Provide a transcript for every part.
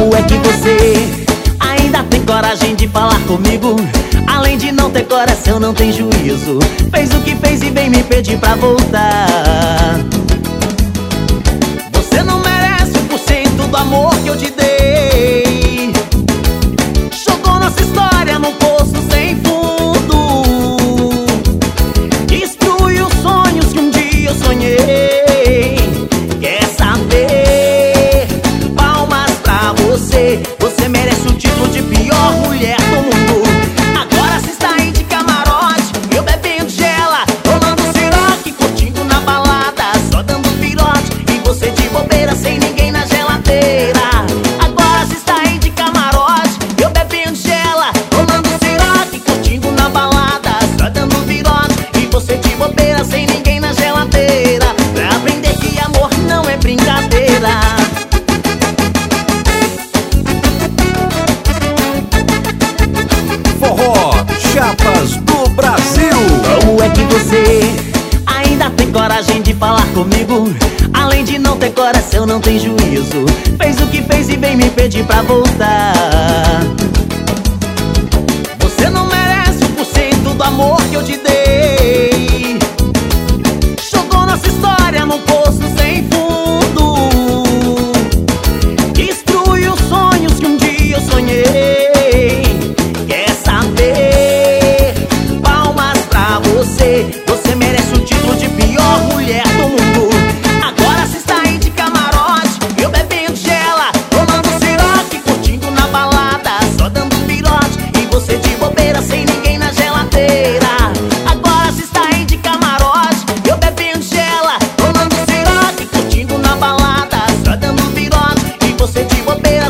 Como é que você ainda tem coragem de falar comigo? Além de não ter coração, não tem juízo Fez o que fez e vem me pedir pra voltar Chapas do Brasil. Como é que você ainda tem coragem de falar comigo? Além de não ter coração, não tem juízo. Fez o que fez e vem me pedir pra voltar. Você não merece um por cento do amor que eu te dei.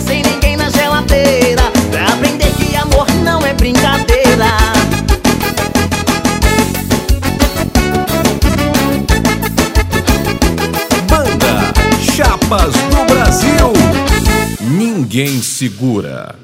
Sem ninguém na geladeira Pra aprender que amor não é brincadeira Chapas do Brasil. Ninguém segura.